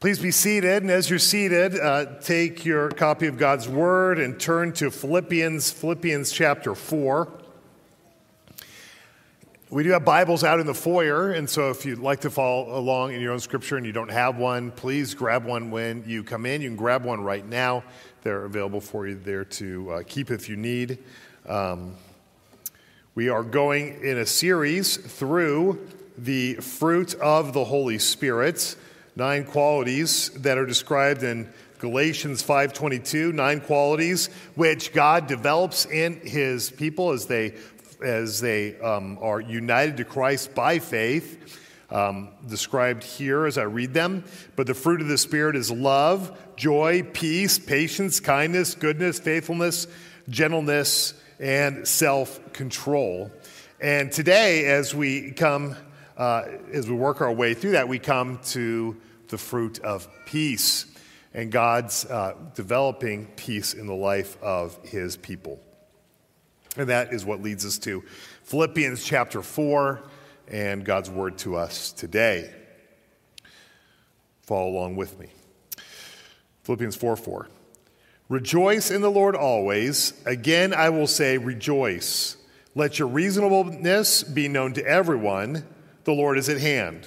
Please be seated, and as you're seated, uh, take your copy of God's Word and turn to Philippians, Philippians chapter 4. We do have Bibles out in the foyer, and so if you'd like to follow along in your own scripture and you don't have one, please grab one when you come in. You can grab one right now. They're available for you there to uh, keep if you need. Um, we are going in a series through the fruit of the Holy Spirit, nine qualities that are described in Galatians 5:22, nine qualities which God develops in his people as they as they um, are united to Christ by faith. Um, described here as I read them. But the fruit of the Spirit is love, joy, peace, patience, kindness, goodness, faithfulness, gentleness, and self control. And today, as we come, uh, as we work our way through that, we come to the fruit of peace and God's uh, developing peace in the life of his people. And that is what leads us to Philippians chapter 4 and God's word to us today. Follow along with me. Philippians 4 4. Rejoice in the Lord always. Again, I will say, rejoice. Let your reasonableness be known to everyone. The Lord is at hand.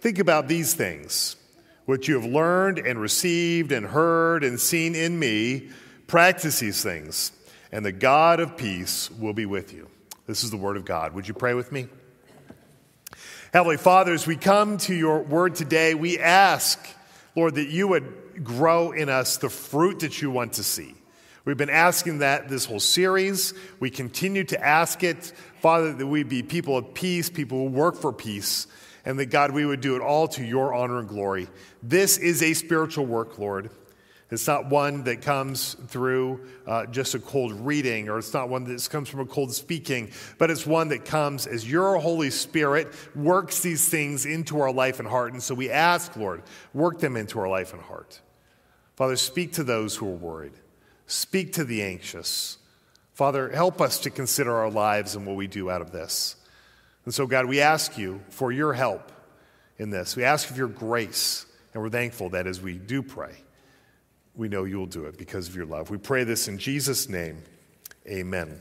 think about these things what you have learned and received and heard and seen in me, practice these things, and the God of peace will be with you. This is the word of God. Would you pray with me? Heavenly Father, as we come to your word today, we ask, Lord, that you would grow in us the fruit that you want to see. We've been asking that this whole series. We continue to ask it, Father, that we be people of peace, people who work for peace and that God, we would do it all to your honor and glory. This is a spiritual work, Lord. It's not one that comes through uh, just a cold reading, or it's not one that comes from a cold speaking, but it's one that comes as your Holy Spirit works these things into our life and heart. And so we ask, Lord, work them into our life and heart. Father, speak to those who are worried, speak to the anxious. Father, help us to consider our lives and what we do out of this. And so, God, we ask you for your help in this. We ask for your grace, and we're thankful that as we do pray, we know you'll do it because of your love. We pray this in Jesus' name. Amen.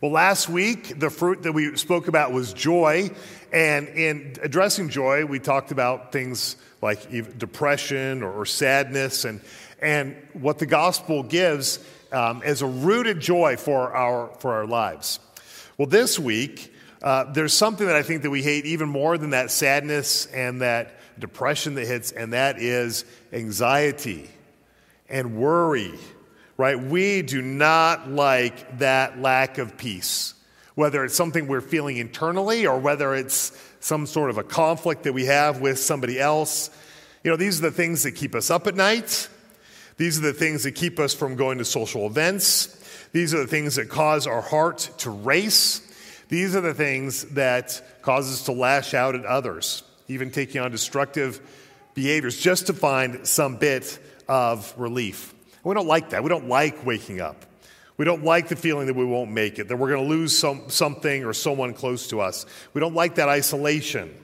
Well, last week, the fruit that we spoke about was joy. And in addressing joy, we talked about things like depression or, sadness and, and what the gospel gives um, as a rooted joy for our, for our lives. Well, this week, uh, there's something that I think that we hate even more than that sadness and that depression that hits, and that is anxiety and worry, right? We do not like that lack of peace, whether it's something we're feeling internally or whether it's some sort of a conflict that we have with somebody else. You know, these are the things that keep us up at night. These are the things that keep us from going to social events. These are the things that cause our heart to race. These are the things that cause us to lash out at others, even taking on destructive behaviors just to find some bit of relief. we don't like that. We don't like waking up. We don't like the feeling that we won't make it, that we're going to lose some, something or someone close to us. We don't like that isolation.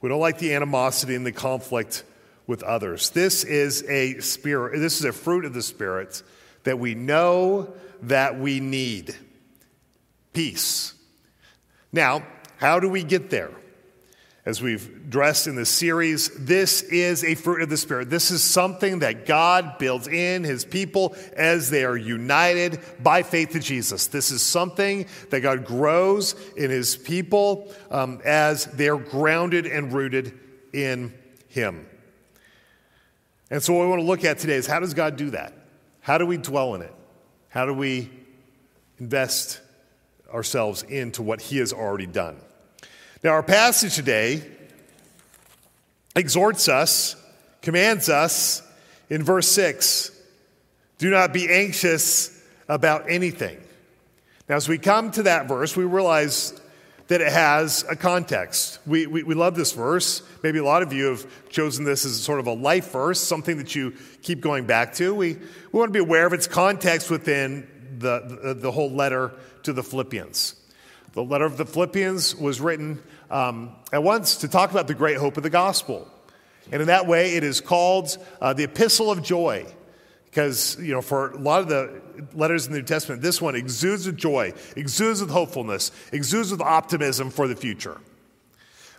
We don't like the animosity and the conflict with others. This is a spirit, this is a fruit of the Spirit that we know that we need peace. Now, how do we get there? As we've dressed in this series, this is a fruit of the Spirit. This is something that God builds in His people as they are united by faith to Jesus. This is something that God grows in His people um, as they're grounded and rooted in Him. And so, what we want to look at today is how does God do that? How do we dwell in it? How do we invest ourselves into what he has already done. Now, our passage today exhorts us, commands us in verse 6 do not be anxious about anything. Now, as we come to that verse, we realize that it has a context. We, we, we, love this verse. Maybe a lot of you have chosen this as sort of a life verse, something that you keep going back to. We, we want to be aware of its context within the, the, the whole letter to the Philippians. The letter of the Philippians was written um, at once to talk about the great hope of the gospel. And in that way, it is called uh, the Epistle of Joy. Because, you know, for a lot of the letters in the New Testament, this one exudes with joy, exudes with hopefulness, exudes with optimism for the future.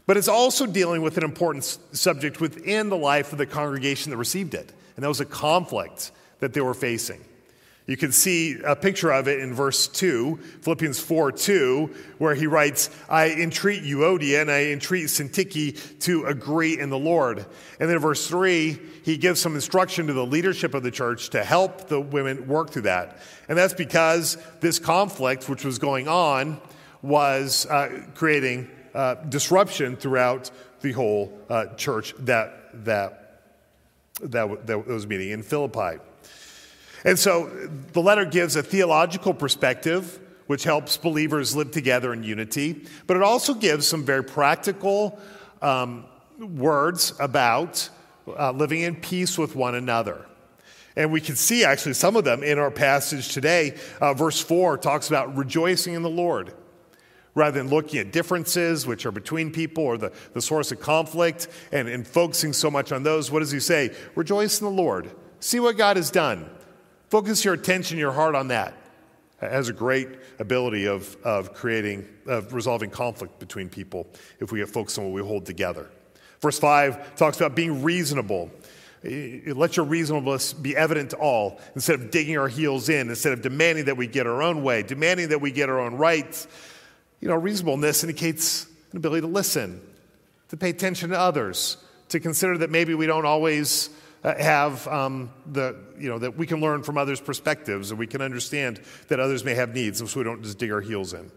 But it's also dealing with an important subject within the life of the congregation that received it, and that was a conflict that they were facing. You can see a picture of it in verse 2, Philippians 4 2, where he writes, I entreat Euodia and I entreat Syntyche to agree in the Lord. And then in verse 3, he gives some instruction to the leadership of the church to help the women work through that. And that's because this conflict, which was going on, was uh, creating uh, disruption throughout the whole uh, church that, that, that, that was meeting in Philippi. And so the letter gives a theological perspective, which helps believers live together in unity, but it also gives some very practical um, words about uh, living in peace with one another. And we can see actually some of them in our passage today. Uh, verse 4 talks about rejoicing in the Lord. Rather than looking at differences which are between people or the, the source of conflict and, and focusing so much on those, what does he say? Rejoice in the Lord. See what God has done. Focus your attention, your heart on that. It has a great ability of, of creating, of resolving conflict between people if we get focused on what we hold together. Verse 5 talks about being reasonable. Let your reasonableness be evident to all instead of digging our heels in, instead of demanding that we get our own way, demanding that we get our own rights. You know, reasonableness indicates an ability to listen, to pay attention to others, to consider that maybe we don't always have um, the, you know, that we can learn from others' perspectives and we can understand that others may have needs, so we don't just dig our heels in.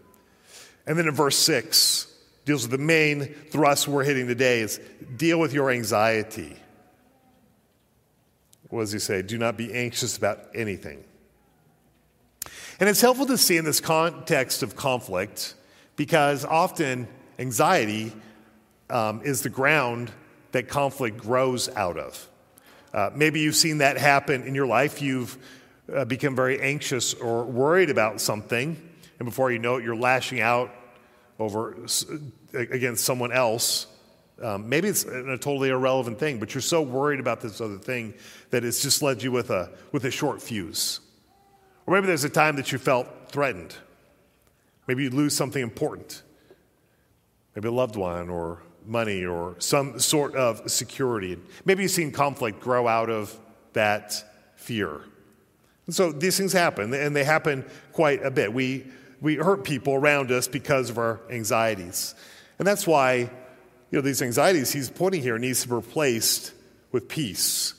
And then in verse 6, deals with the main thrust we're hitting today is deal with your anxiety. What does he say? Do not be anxious about anything. And it's helpful to see in this context of conflict because often anxiety um, is the ground that conflict grows out of. Uh, maybe you've seen that happen in your life. You've uh, become very anxious or worried about something, and before you know it, you're lashing out over against someone else. Um, maybe it's a totally irrelevant thing, but you're so worried about this other thing that it's just led you with a with a short fuse. Or maybe there's a time that you felt threatened. Maybe you lose something important. Maybe a loved one or money or some sort of security. Maybe you've seen conflict grow out of that fear. And so these things happen, and they happen quite a bit. We, we hurt people around us because of our anxieties. And that's why, you know, these anxieties he's pointing here needs to be replaced with peace.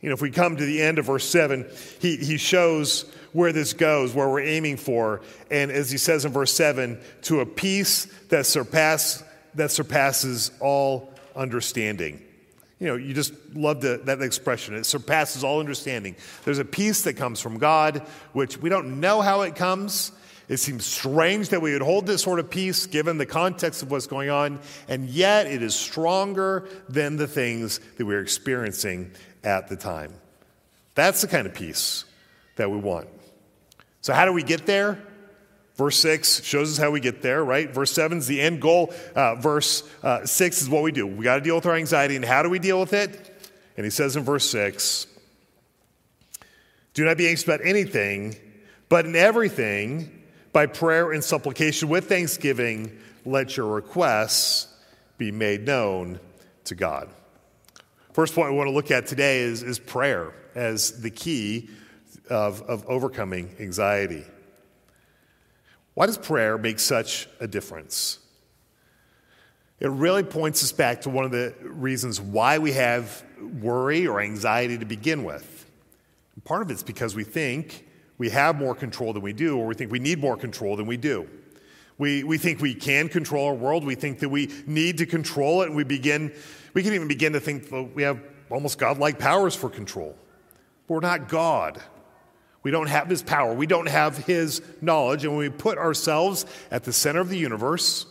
You know, if we come to the end of verse 7, he, he shows where this goes, where we're aiming for. And as he says in verse 7, to a peace that surpasses that surpasses all understanding. You know, you just love the, that expression. It surpasses all understanding. There's a peace that comes from God, which we don't know how it comes. It seems strange that we would hold this sort of peace given the context of what's going on, and yet it is stronger than the things that we're experiencing at the time. That's the kind of peace that we want. So, how do we get there? Verse 6 shows us how we get there, right? Verse 7 is the end goal. Uh, verse uh, 6 is what we do. We got to deal with our anxiety. And how do we deal with it? And he says in verse 6 Do not be anxious about anything, but in everything, by prayer and supplication with thanksgiving, let your requests be made known to God. First point we want to look at today is, is prayer as the key of, of overcoming anxiety. Why does prayer make such a difference? It really points us back to one of the reasons why we have worry or anxiety to begin with. And part of it's because we think we have more control than we do, or we think we need more control than we do. We, we think we can control our world. We think that we need to control it. And we begin, we can even begin to think that we have almost godlike powers for control. But we're not God. We don't have his power. We don't have his knowledge. And when we put ourselves at the center of the universe,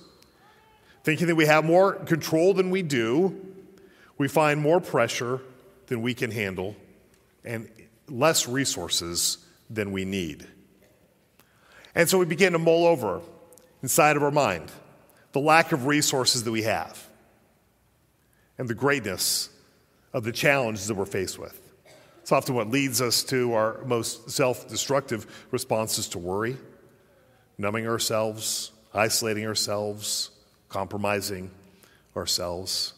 thinking that we have more control than we do, we find more pressure than we can handle and less resources than we need. And so we begin to mull over inside of our mind the lack of resources that we have and the greatness of the challenges that we're faced with. It's often what leads us to our most self destructive responses to worry, numbing ourselves, isolating ourselves, compromising ourselves.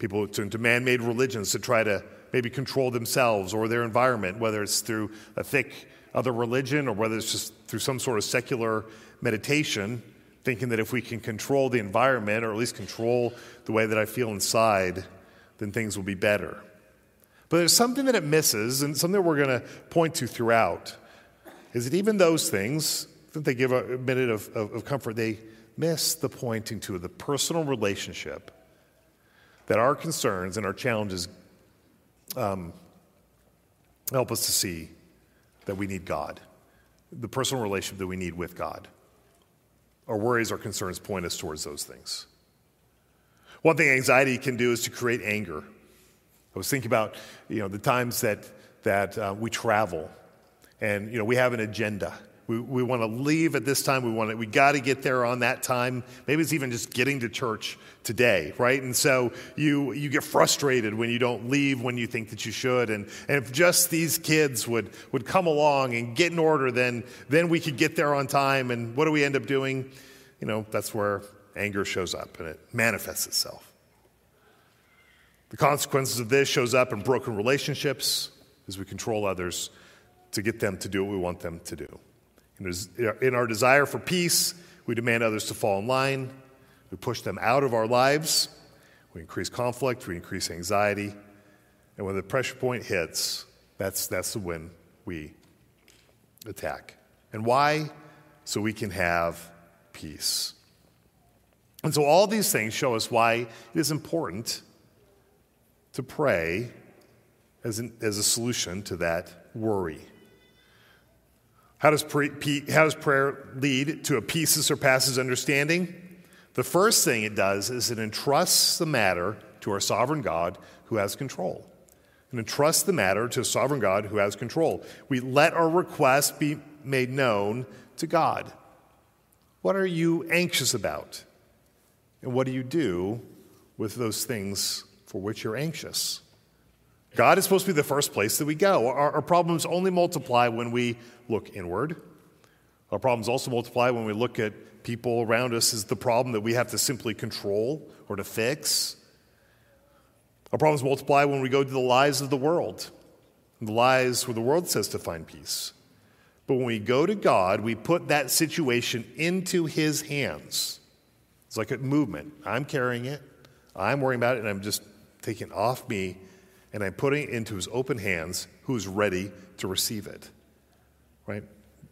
People turn to man made religions to try to maybe control themselves or their environment, whether it's through a thick other religion or whether it's just through some sort of secular meditation, thinking that if we can control the environment or at least control the way that I feel inside, then things will be better. But there's something that it misses, and something we're going to point to throughout, is that even those things, that they give a minute of, of, of comfort, they miss the pointing to the personal relationship that our concerns and our challenges um, help us to see that we need God, the personal relationship that we need with God. Our worries, our concerns point us towards those things. One thing anxiety can do is to create anger. I was thinking about you know, the times that, that uh, we travel and you know, we have an agenda we, we want to leave at this time. We want to, we got to get there on that time. Maybe it's even just getting to church today, right? And so you, you get frustrated when you don't leave when you think that you should. And, and if just these kids would, would come along and get in order, then, then we could get there on time. And what do we end up doing? You know, that's where anger shows up and it manifests itself. The consequences of this shows up in broken relationships as we control others to get them to do what we want them to do. In our desire for peace, we demand others to fall in line. We push them out of our lives. We increase conflict. We increase anxiety. And when the pressure point hits, that's, that's when we attack. And why? So we can have peace. And so all these things show us why it is important to pray as, an, as a solution to that worry. How does, pre- how does prayer lead to a peace that surpasses understanding? The first thing it does is it entrusts the matter to our sovereign God who has control. And entrusts the matter to a sovereign God who has control. We let our requests be made known to God. What are you anxious about? And what do you do with those things for which you're anxious? God is supposed to be the first place that we go. Our, our, problems only multiply when we look inward. Our problems also multiply when we look at people around us as the problem that we have to simply control or to fix. Our problems multiply when we go to the lies of the world, the lies where the world says to find peace. But when we go to God, we put that situation into His hands. It's like a movement. I'm carrying it, I'm worrying about it, and I'm just taking off me and I'm putting it into his open hands who's ready to receive it. Right?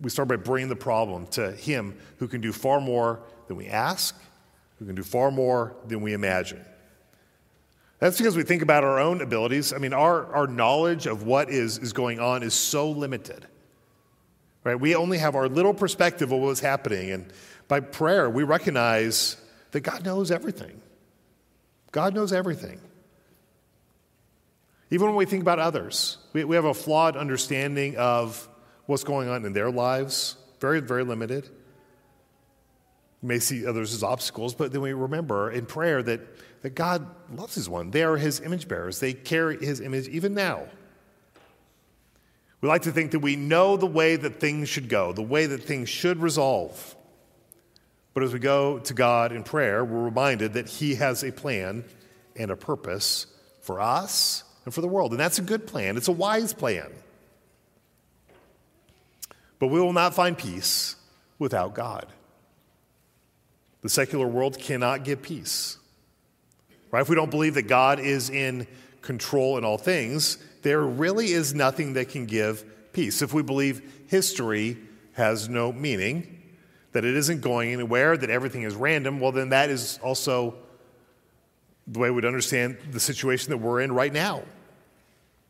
We start by bringing the problem to him who can do far more than we ask, who can do far more than we imagine. That's because we think about our own abilities. I mean, our, our knowledge of what is, is going on is so limited. Right? We only have our little perspective of what's happening. And by prayer, we recognize that God knows everything. God knows everything. Even when we think about others, we, we have a flawed understanding of what's going on in their lives, very, very limited. We may see others as obstacles, but then we remember in prayer that, that God loves his one. They are his image bearers, they carry his image even now. We like to think that we know the way that things should go, the way that things should resolve. But as we go to God in prayer, we're reminded that He has a plan and a purpose for us and for the world. And that's a good plan, it's a wise plan. But we will not find peace without God. The secular world cannot give peace. Right? If we don't believe that God is in control in all things, there really is nothing that can give peace. If we believe history has no meaning, that it isn't going anywhere, that everything is random, well, then that is also the way we'd understand the situation that we're in right now.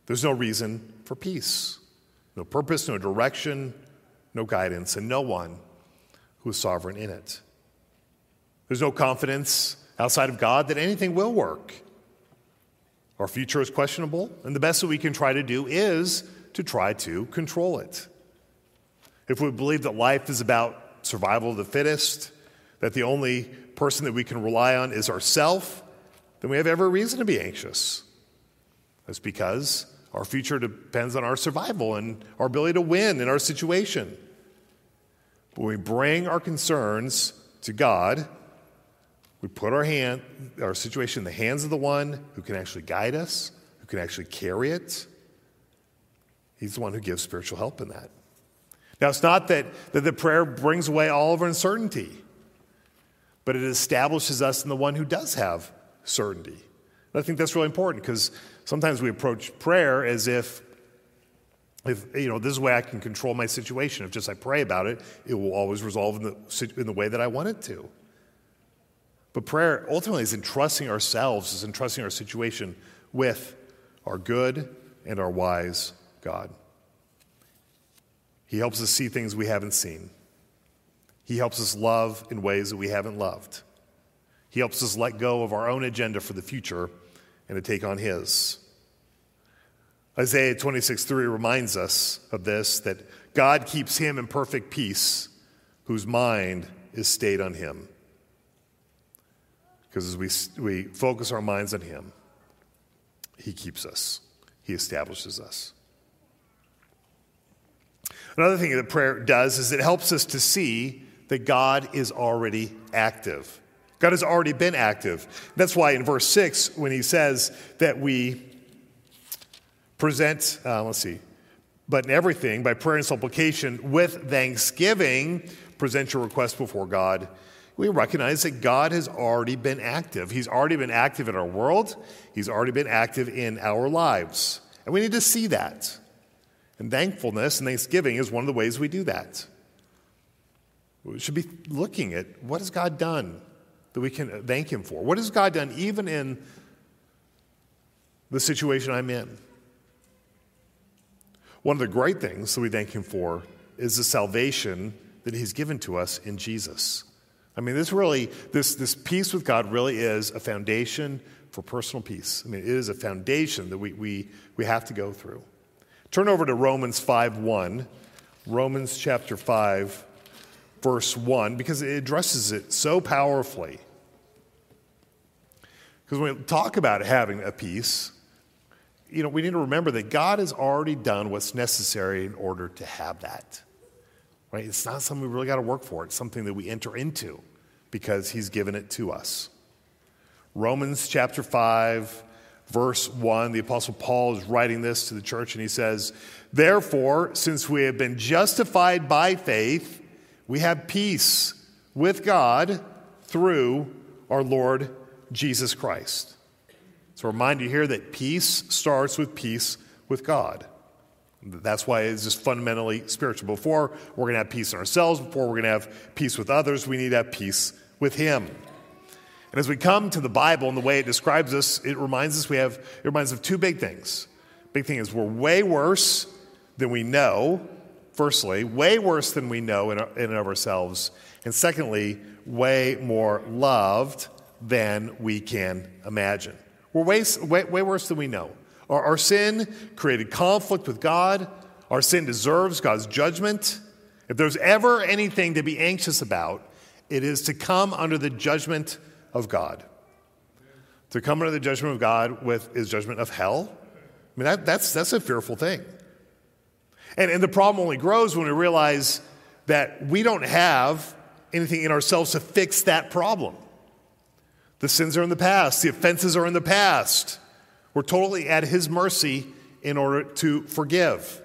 There's no reason for peace, no purpose, no direction, no guidance, and no one who is sovereign in it. There's no confidence outside of God that anything will work. Our future is questionable, and the best that we can try to do is to try to control it. If we believe that life is about survival of the fittest, that the only person that we can rely on is ourself, then we have every reason to be anxious. That's because our future depends on our survival and our ability to win in our situation. But when we bring our concerns to God, we put our hand, our situation in the hands of the one who can actually guide us, who can actually carry it. He's the one who gives spiritual help in that. Now, it's not that, that the prayer brings away all of our uncertainty, but it establishes us in the one who does have certainty. And I think that's really important because sometimes we approach prayer as if, if you know, this is the way I can control my situation. If just I pray about it, it will always resolve in the, in the way that I want it to. But prayer ultimately is entrusting ourselves, is entrusting our situation with our good and our wise God. He helps us see things we haven't seen. He helps us love in ways that we haven't loved. He helps us let go of our own agenda for the future and to take on His. Isaiah 26 3 reminds us of this that God keeps him in perfect peace whose mind is stayed on Him. Because as we, we focus our minds on Him, He keeps us, He establishes us. Another thing that prayer does is it helps us to see that God is already active. God has already been active. That's why in verse 6, when he says that we present, uh, let's see, but in everything, by prayer and supplication, with thanksgiving, present your request before God. We recognize that God has already been active. He's already been active in our world, He's already been active in our lives. And we need to see that. And thankfulness and thanksgiving is one of the ways we do that. We should be looking at what has God done that we can thank Him for? What has God done even in the situation I'm in? One of the great things that we thank Him for is the salvation that He's given to us in Jesus. I mean, this really, this, this peace with God really is a foundation for personal peace. I mean, it is a foundation that we, we, we have to go through. Turn over to Romans 5 1. Romans chapter 5, verse 1, because it addresses it so powerfully. Because when we talk about having a peace, you know, we need to remember that God has already done what's necessary in order to have that. Right? It's not something we really got to work for. It's something that we enter into because he's given it to us. Romans chapter 5 verse 1, the Apostle Paul is writing this to the church, and he says, Therefore, since we have been justified by faith, we have peace with God through our Lord Jesus Christ. So, remind you here that peace starts with peace with God. That's why it's just fundamentally spiritual. Before we're going to have peace in ourselves, before we're going to have peace with others, we need to have peace with Him. And as we come to the Bible and the way it describes us, it reminds us we have, it reminds us of two big things. Big thing is we're way worse than we know, firstly, way worse than we know in, in and of ourselves. And secondly, way more loved than we can imagine. We're way, way, way worse than we know. Our, our sin created conflict with God. Our sin deserves God's judgment. If there's ever anything to be anxious about, it is to come under the judgment of God. To come under the judgment of God with his judgment of hell, I mean, that, that's, that's a fearful thing. And, and the problem only grows when we realize that we don't have anything in ourselves to fix that problem. The sins are in the past, the offenses are in the past. We're totally at his mercy in order to forgive.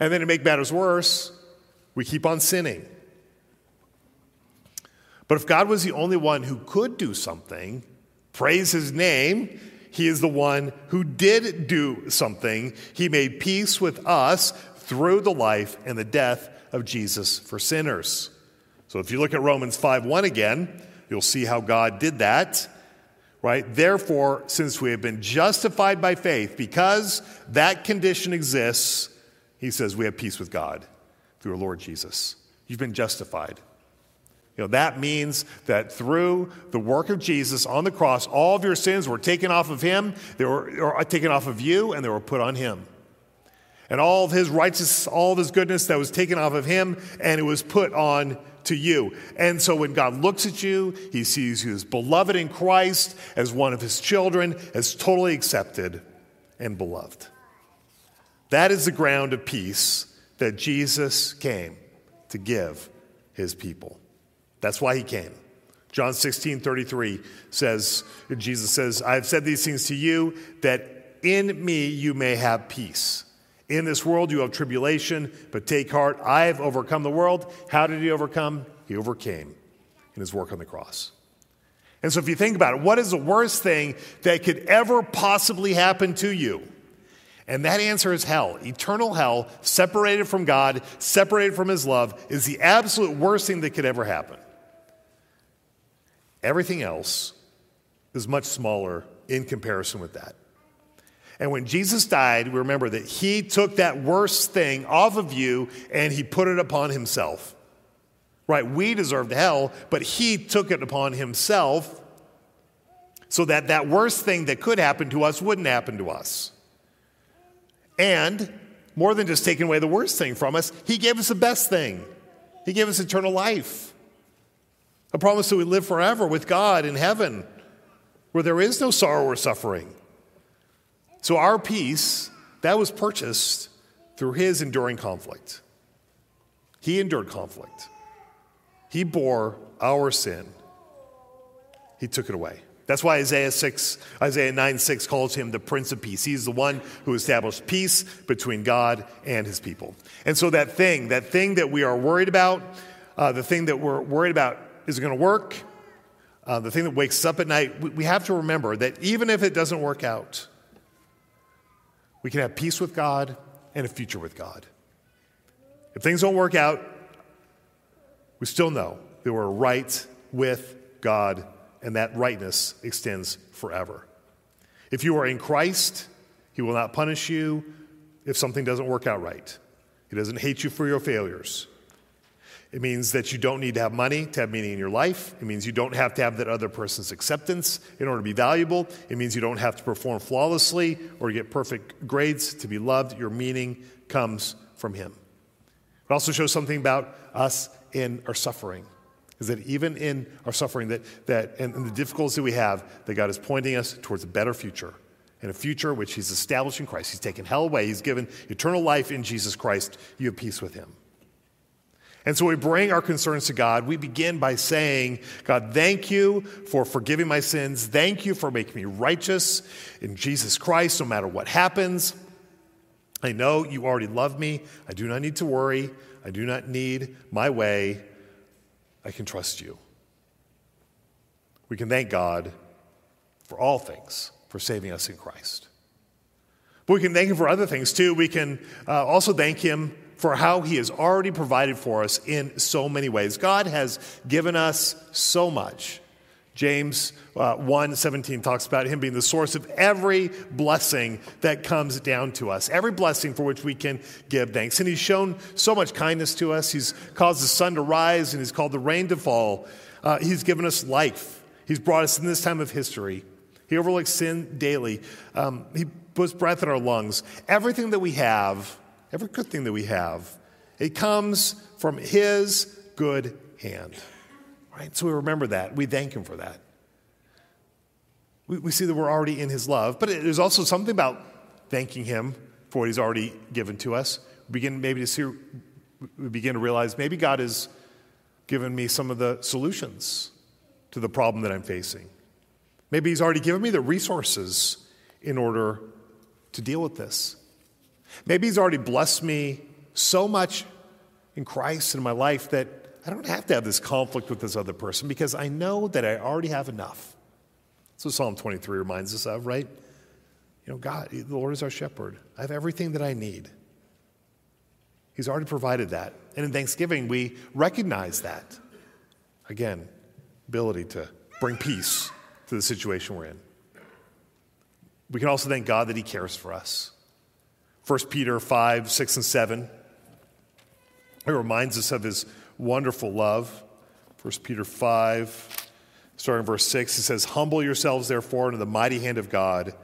And then to make matters worse, we keep on sinning. But if God was the only one who could do something, praise his name, he is the one who did do something. He made peace with us through the life and the death of Jesus for sinners. So if you look at Romans 5 1 again, you'll see how God did that. Right? Therefore, since we have been justified by faith, because that condition exists, he says we have peace with God through our Lord Jesus. You've been justified. You know, that means that through the work of Jesus on the cross, all of your sins were taken off of him, they were uh, taken off of you, and they were put on him. And all of his righteousness, all of his goodness that was taken off of him, and it was put on to you. And so when God looks at you, he sees you as beloved in Christ, as one of his children, as totally accepted and beloved. That is the ground of peace that Jesus came to give his people. That's why he came. John 16, 33 says, Jesus says, I have said these things to you that in me you may have peace. In this world you have tribulation, but take heart, I have overcome the world. How did he overcome? He overcame in his work on the cross. And so, if you think about it, what is the worst thing that could ever possibly happen to you? And that answer is hell. Eternal hell, separated from God, separated from his love, is the absolute worst thing that could ever happen. Everything else is much smaller in comparison with that. And when Jesus died, we remember that he took that worst thing off of you and he put it upon himself. Right? We deserved hell, but he took it upon himself so that that worst thing that could happen to us wouldn't happen to us. And more than just taking away the worst thing from us, he gave us the best thing. He gave us eternal life. A promise that we live forever with God in heaven, where there is no sorrow or suffering. So our peace, that was purchased through his enduring conflict. He endured conflict. He bore our sin. He took it away. That's why Isaiah 6, Isaiah 9 6 calls him the Prince of Peace. He's the one who established peace between God and his people. And so that thing, that thing that we are worried about, uh, the thing that we're worried about is going to work, uh, the thing that wakes us up at night, we, we have to remember that even if it doesn't work out, we can have peace with God and a future with God. If things don't work out, we still know that we're right with God, and that rightness extends forever. If you are in Christ, He will not punish you if something doesn't work out right. He doesn't hate you for your failures. It means that you don't need to have money to have meaning in your life. It means you don't have to have that other person's acceptance in order to be valuable. It means you don't have to perform flawlessly or get perfect grades to be loved. Your meaning comes from Him. It also shows something about us in our suffering. Is that even in our suffering that, that and, and the difficulties that we have, that God is pointing us towards a better future and a future which He's established in Christ. He's taken hell away. He's given eternal life in Jesus Christ. You have peace with Him. And so we bring our concerns to God. We begin by saying, God, thank you for forgiving my sins. Thank you for making me righteous in Jesus Christ, no matter what happens. I know you already love me. I do not need to worry. I do not need my way. I can trust you. We can thank God for all things, for saving us in Christ. But we can thank Him for other things too. We can uh, also thank Him for how he has already provided for us in so many ways. God has given us so much. James uh, 1 17 talks about him being the source of every blessing that comes down to us, every blessing for which we can give thanks. And he's shown so much kindness to us. He's caused the sun to rise and he's called the rain to fall. Uh, he's given us life. He's brought us in this time of history. He overlooks sin daily. Um, he puts breath in our lungs. Everything that we have every good thing that we have, it comes from His good hand. Right? So we remember that. We thank Him for that. We, we see that we're already in His love, but there's also something about thanking Him for what He's already given to us. We begin maybe to see, we begin to realize maybe God has given me some of the solutions to the problem that I'm facing. Maybe He's already given me the resources in order to deal with this. Maybe He's already blessed me so much in Christ and in my life that I don't have to have this conflict with this other person because I know that I already have enough. That's what Psalm 23 reminds us of, right? You know, God, the Lord is our shepherd. I have everything that I need. He's already provided that. And in Thanksgiving, we recognize that. Again, ability to bring peace to the situation we're in. We can also thank God that He cares for us. 1 Peter 5, 6, and 7. It reminds us of His wonderful love. 1 Peter 5, starting in verse 6, it says, Humble yourselves, therefore, under the mighty hand of God,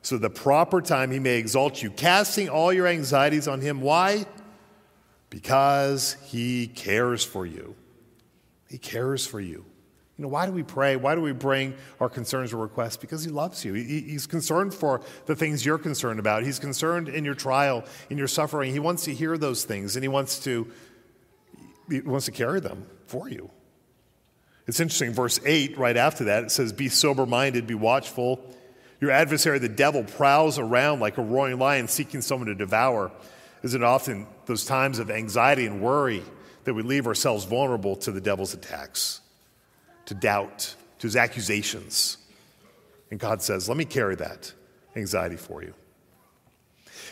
so the proper time He may exalt you, casting all your anxieties on Him. Why? Because He cares for you. He cares for you. You know, why do we pray? Why do we bring our concerns or requests? Because He loves you. He, he's concerned for the things you're concerned about. He's concerned in your trial, in your suffering. He wants to hear those things, and He wants to, he wants to carry them for you. It's interesting, verse 8, right after that, it says, Be sober minded, be watchful. Your adversary, the devil, prowls around like a roaring lion seeking someone to devour. Isn't it often those times of anxiety and worry that we leave ourselves vulnerable to the devil's attacks? To doubt, to his accusations. And God says, Let me carry that anxiety for you.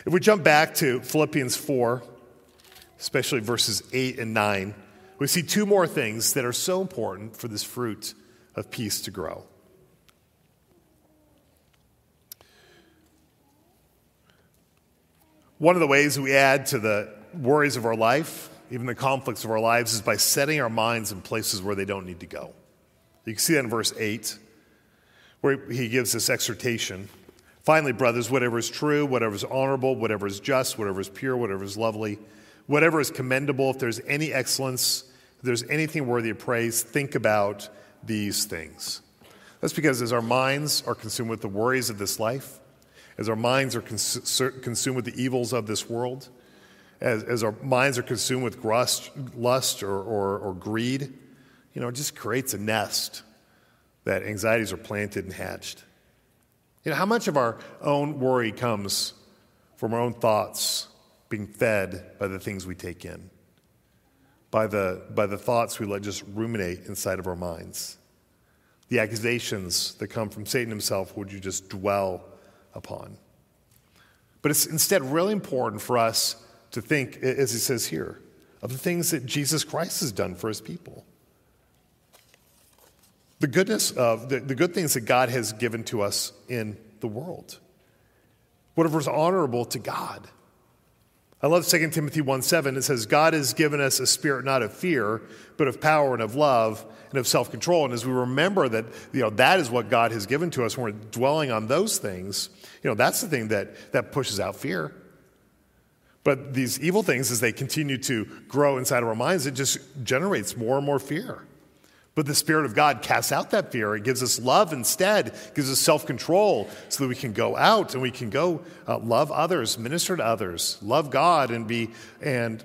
If we jump back to Philippians 4, especially verses 8 and 9, we see two more things that are so important for this fruit of peace to grow. One of the ways we add to the worries of our life, even the conflicts of our lives, is by setting our minds in places where they don't need to go. You can see that in verse 8, where he gives this exhortation. Finally, brothers, whatever is true, whatever is honorable, whatever is just, whatever is pure, whatever is lovely, whatever is commendable, if there's any excellence, if there's anything worthy of praise, think about these things. That's because as our minds are consumed with the worries of this life, as our minds are cons- consumed with the evils of this world, as, as our minds are consumed with lust, lust or, or, or greed, you know, it just creates a nest that anxieties are planted and hatched. You know, how much of our own worry comes from our own thoughts being fed by the things we take in, by the, by the thoughts we let just ruminate inside of our minds, the accusations that come from Satan himself, would you just dwell upon? But it's instead really important for us to think, as he says here, of the things that Jesus Christ has done for his people the goodness of the, the good things that God has given to us in the world. Whatever is honorable to God. I love 2 Timothy 1 7. It says, God has given us a spirit not of fear, but of power and of love and of self control. And as we remember that, you know, that is what God has given to us when we're dwelling on those things, you know, that's the thing that, that pushes out fear. But these evil things, as they continue to grow inside of our minds, it just generates more and more fear. But the Spirit of God casts out that fear. It gives us love instead, it gives us self control so that we can go out and we can go uh, love others, minister to others, love God, and be and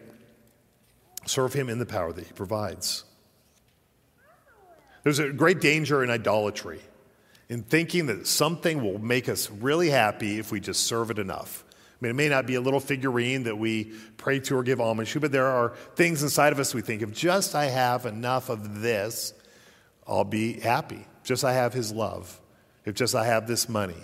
serve Him in the power that He provides. There's a great danger in idolatry, in thinking that something will make us really happy if we just serve it enough. I mean, it may not be a little figurine that we pray to or give homage to, but there are things inside of us we think, if just I have enough of this, I'll be happy. If Just I have his love. If just I have this money.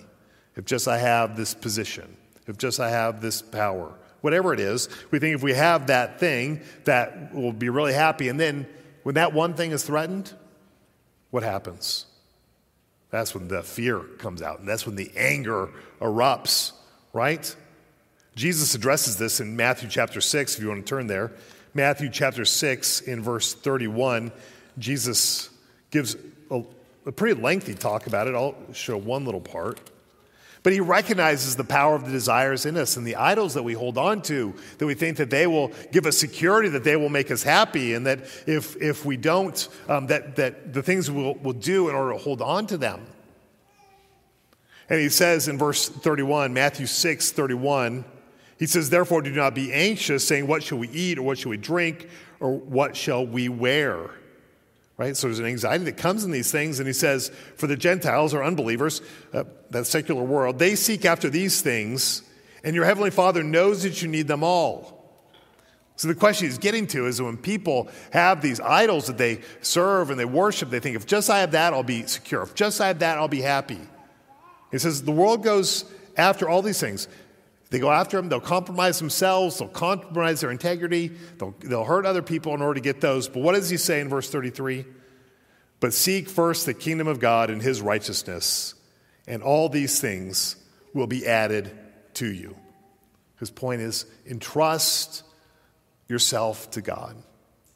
If just I have this position. If just I have this power. Whatever it is, we think if we have that thing, that we'll be really happy. And then when that one thing is threatened, what happens? That's when the fear comes out, and that's when the anger erupts, right? Jesus addresses this in Matthew chapter 6, if you want to turn there. Matthew chapter 6, in verse 31, Jesus gives a, a pretty lengthy talk about it. I'll show one little part. But he recognizes the power of the desires in us and the idols that we hold on to, that we think that they will give us security, that they will make us happy, and that if, if we don't, um, that, that the things we'll, we'll do in order to hold on to them. And he says in verse 31, Matthew 6 31, he says, Therefore, do not be anxious, saying, What shall we eat, or what shall we drink, or what shall we wear? Right? So there's an anxiety that comes in these things. And he says, For the Gentiles or unbelievers, uh, that secular world, they seek after these things, and your heavenly Father knows that you need them all. So the question he's getting to is when people have these idols that they serve and they worship, they think, if just I have that, I'll be secure. If just I have that, I'll be happy. He says the world goes after all these things. They go after them, they'll compromise themselves, they'll compromise their integrity, they'll, they'll hurt other people in order to get those. But what does he say in verse 33? But seek first the kingdom of God and his righteousness, and all these things will be added to you. His point is entrust yourself to God.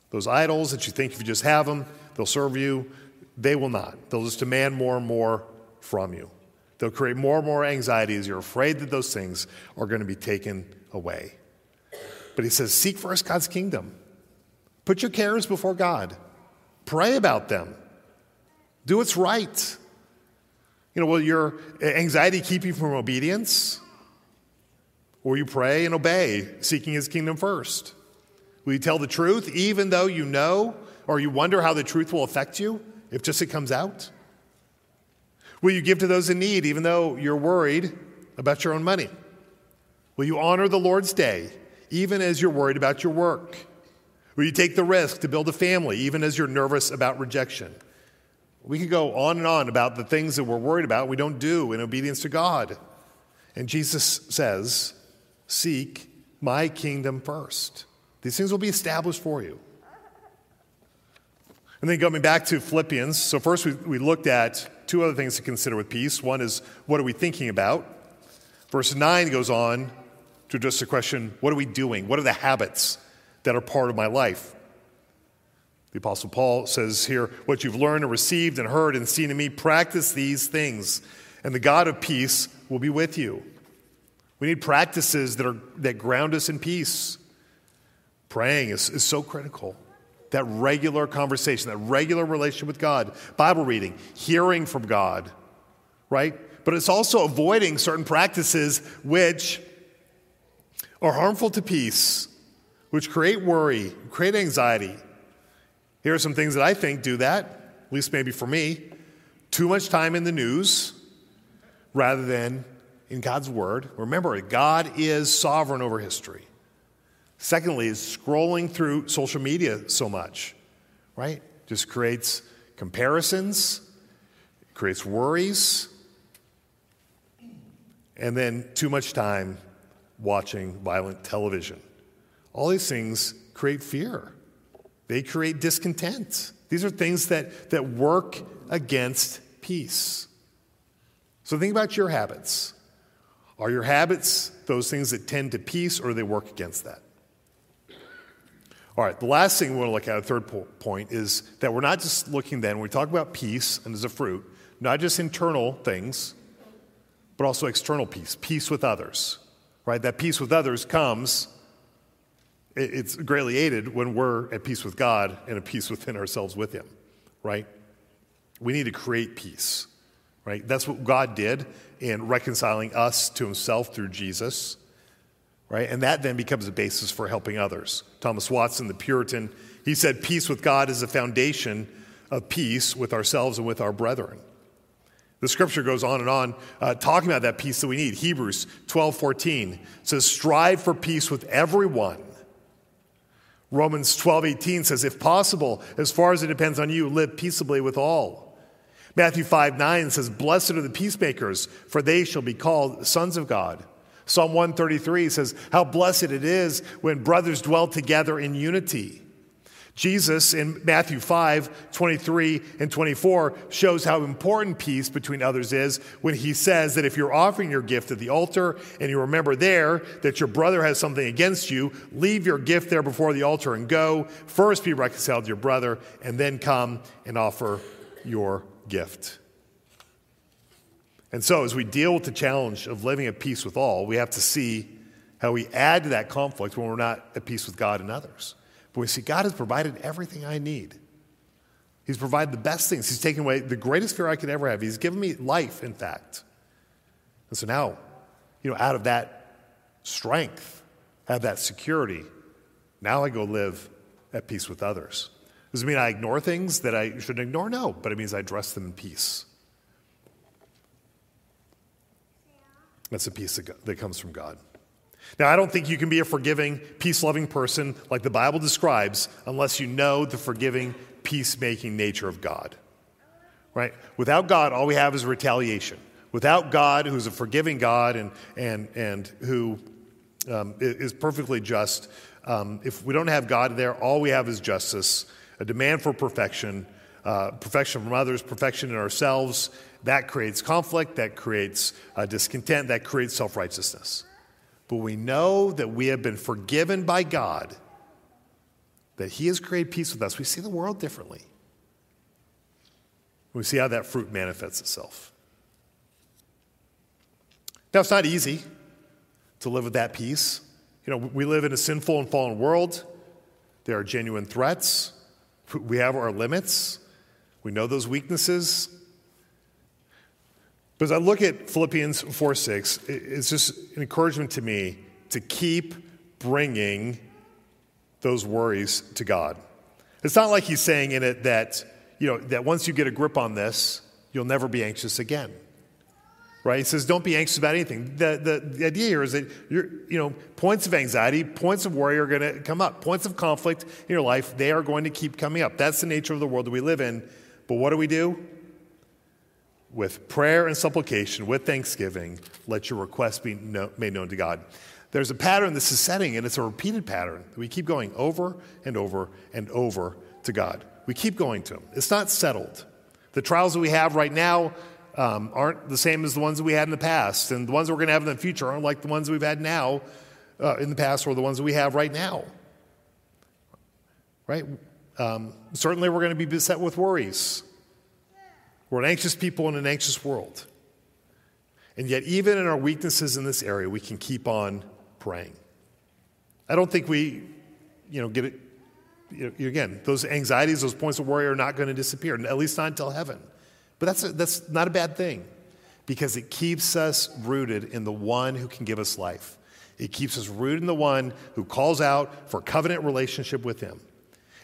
Those idols that you think if you just have them, they'll serve you, they will not. They'll just demand more and more from you. They'll create more and more anxiety as you're afraid that those things are going to be taken away. But he says, Seek first God's kingdom. Put your cares before God, pray about them, do what's right. You know, will your anxiety keep you from obedience? Or you pray and obey, seeking his kingdom first? Will you tell the truth even though you know or you wonder how the truth will affect you if just it comes out? Will you give to those in need even though you're worried about your own money? Will you honor the Lord's day even as you're worried about your work? Will you take the risk to build a family even as you're nervous about rejection? We could go on and on about the things that we're worried about we don't do in obedience to God. And Jesus says, Seek my kingdom first. These things will be established for you. And then coming back to Philippians, so first we, we looked at two other things to consider with peace. One is, what are we thinking about? Verse 9 goes on to address the question, what are we doing? What are the habits that are part of my life? The Apostle Paul says here, What you've learned and received and heard and seen in me, practice these things, and the God of peace will be with you. We need practices that, are, that ground us in peace. Praying is, is so critical. That regular conversation, that regular relationship with God, Bible reading, hearing from God, right? But it's also avoiding certain practices which are harmful to peace, which create worry, create anxiety. Here are some things that I think do that, at least maybe for me. Too much time in the news rather than in God's Word. Remember, God is sovereign over history. Secondly, is scrolling through social media so much, right? Just creates comparisons, creates worries, and then too much time watching violent television. All these things create fear, they create discontent. These are things that, that work against peace. So think about your habits. Are your habits those things that tend to peace or do they work against that? All right, the last thing we want to look at, a third point, is that we're not just looking then, when we talk about peace and as a fruit, not just internal things, but also external peace, peace with others, right? That peace with others comes, it's greatly aided when we're at peace with God and at peace within ourselves with Him, right? We need to create peace, right? That's what God did in reconciling us to Himself through Jesus right? And that then becomes a basis for helping others. Thomas Watson, the Puritan, he said, Peace with God is the foundation of peace with ourselves and with our brethren. The scripture goes on and on uh, talking about that peace that we need. Hebrews 12 14 says, Strive for peace with everyone. Romans 12 18 says, If possible, as far as it depends on you, live peaceably with all. Matthew 5 9 says, Blessed are the peacemakers, for they shall be called sons of God. Psalm 133 says, How blessed it is when brothers dwell together in unity. Jesus in Matthew 5, 23 and 24 shows how important peace between others is when he says that if you're offering your gift at the altar and you remember there that your brother has something against you, leave your gift there before the altar and go. First be reconciled to your brother and then come and offer your gift. And so, as we deal with the challenge of living at peace with all, we have to see how we add to that conflict when we're not at peace with God and others. But we see God has provided everything I need. He's provided the best things. He's taken away the greatest fear I could ever have. He's given me life, in fact. And so now, you know, out of that strength, out of that security, now I go live at peace with others. Does it mean I ignore things that I shouldn't ignore? No, but it means I address them in peace. That's a peace that comes from God. Now, I don't think you can be a forgiving, peace loving person like the Bible describes unless you know the forgiving, peacemaking nature of God. Right? Without God, all we have is retaliation. Without God, who's a forgiving God and, and, and who um, is perfectly just, um, if we don't have God there, all we have is justice, a demand for perfection, uh, perfection from others, perfection in ourselves. That creates conflict, that creates uh, discontent, that creates self righteousness. But we know that we have been forgiven by God, that He has created peace with us. We see the world differently. We see how that fruit manifests itself. Now, it's not easy to live with that peace. You know, we live in a sinful and fallen world. There are genuine threats. We have our limits. We know those weaknesses. But as I look at Philippians 4 6, it's just an encouragement to me to keep bringing those worries to God. It's not like he's saying in it that, you know, that once you get a grip on this, you'll never be anxious again. Right? He says, don't be anxious about anything. The, the, the idea here is that you know, points of anxiety, points of worry are going to come up. Points of conflict in your life, they are going to keep coming up. That's the nature of the world that we live in. But what do we do? with prayer and supplication, with thanksgiving, let your requests be made known to God. There's a pattern this is setting, and it's a repeated pattern. We keep going over and over and over to God. We keep going to Him. It's not settled. The trials that we have right now um, aren't the same as the ones that we had in the past, and the ones that we're going to have in the future aren't like the ones we've had now uh, in the past or the ones that we have right now. Right? Um, certainly, we're going to be beset with worries. We're an anxious people in an anxious world. And yet, even in our weaknesses in this area, we can keep on praying. I don't think we, you know, get it. You know, again, those anxieties, those points of worry are not going to disappear, at least not until heaven. But that's, a, that's not a bad thing because it keeps us rooted in the one who can give us life. It keeps us rooted in the one who calls out for covenant relationship with him.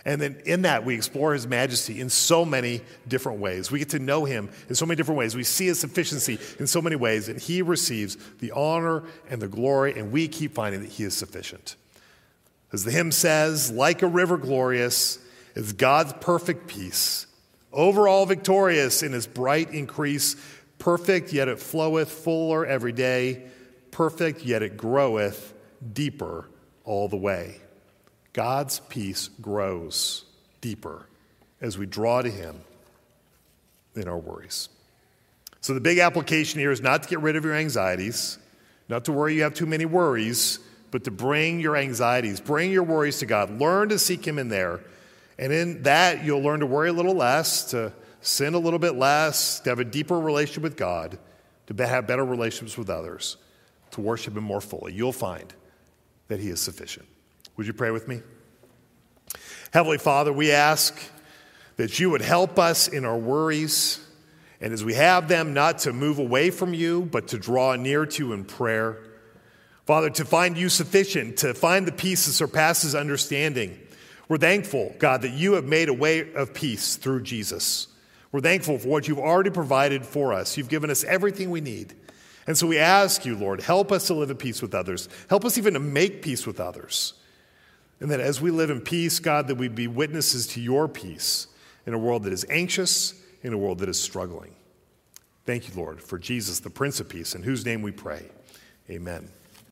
And then in that, we explore his majesty in so many different ways. We get to know him in so many different ways. We see his sufficiency in so many ways, and he receives the honor and the glory, and we keep finding that he is sufficient. As the hymn says, like a river glorious is God's perfect peace, overall victorious in his bright increase, perfect yet it floweth fuller every day, perfect yet it groweth deeper all the way. God's peace grows deeper as we draw to Him in our worries. So, the big application here is not to get rid of your anxieties, not to worry you have too many worries, but to bring your anxieties, bring your worries to God. Learn to seek Him in there. And in that, you'll learn to worry a little less, to sin a little bit less, to have a deeper relationship with God, to have better relationships with others, to worship Him more fully. You'll find that He is sufficient. Would you pray with me? Heavenly Father, we ask that you would help us in our worries, and as we have them, not to move away from you, but to draw near to you in prayer. Father, to find you sufficient, to find the peace that surpasses understanding. We're thankful, God, that you have made a way of peace through Jesus. We're thankful for what you've already provided for us. You've given us everything we need. And so we ask you, Lord, help us to live at peace with others. Help us even to make peace with others. And that as we live in peace, God, that we be witnesses to your peace in a world that is anxious, in a world that is struggling. Thank you, Lord, for Jesus, the Prince of Peace, in whose name we pray. Amen.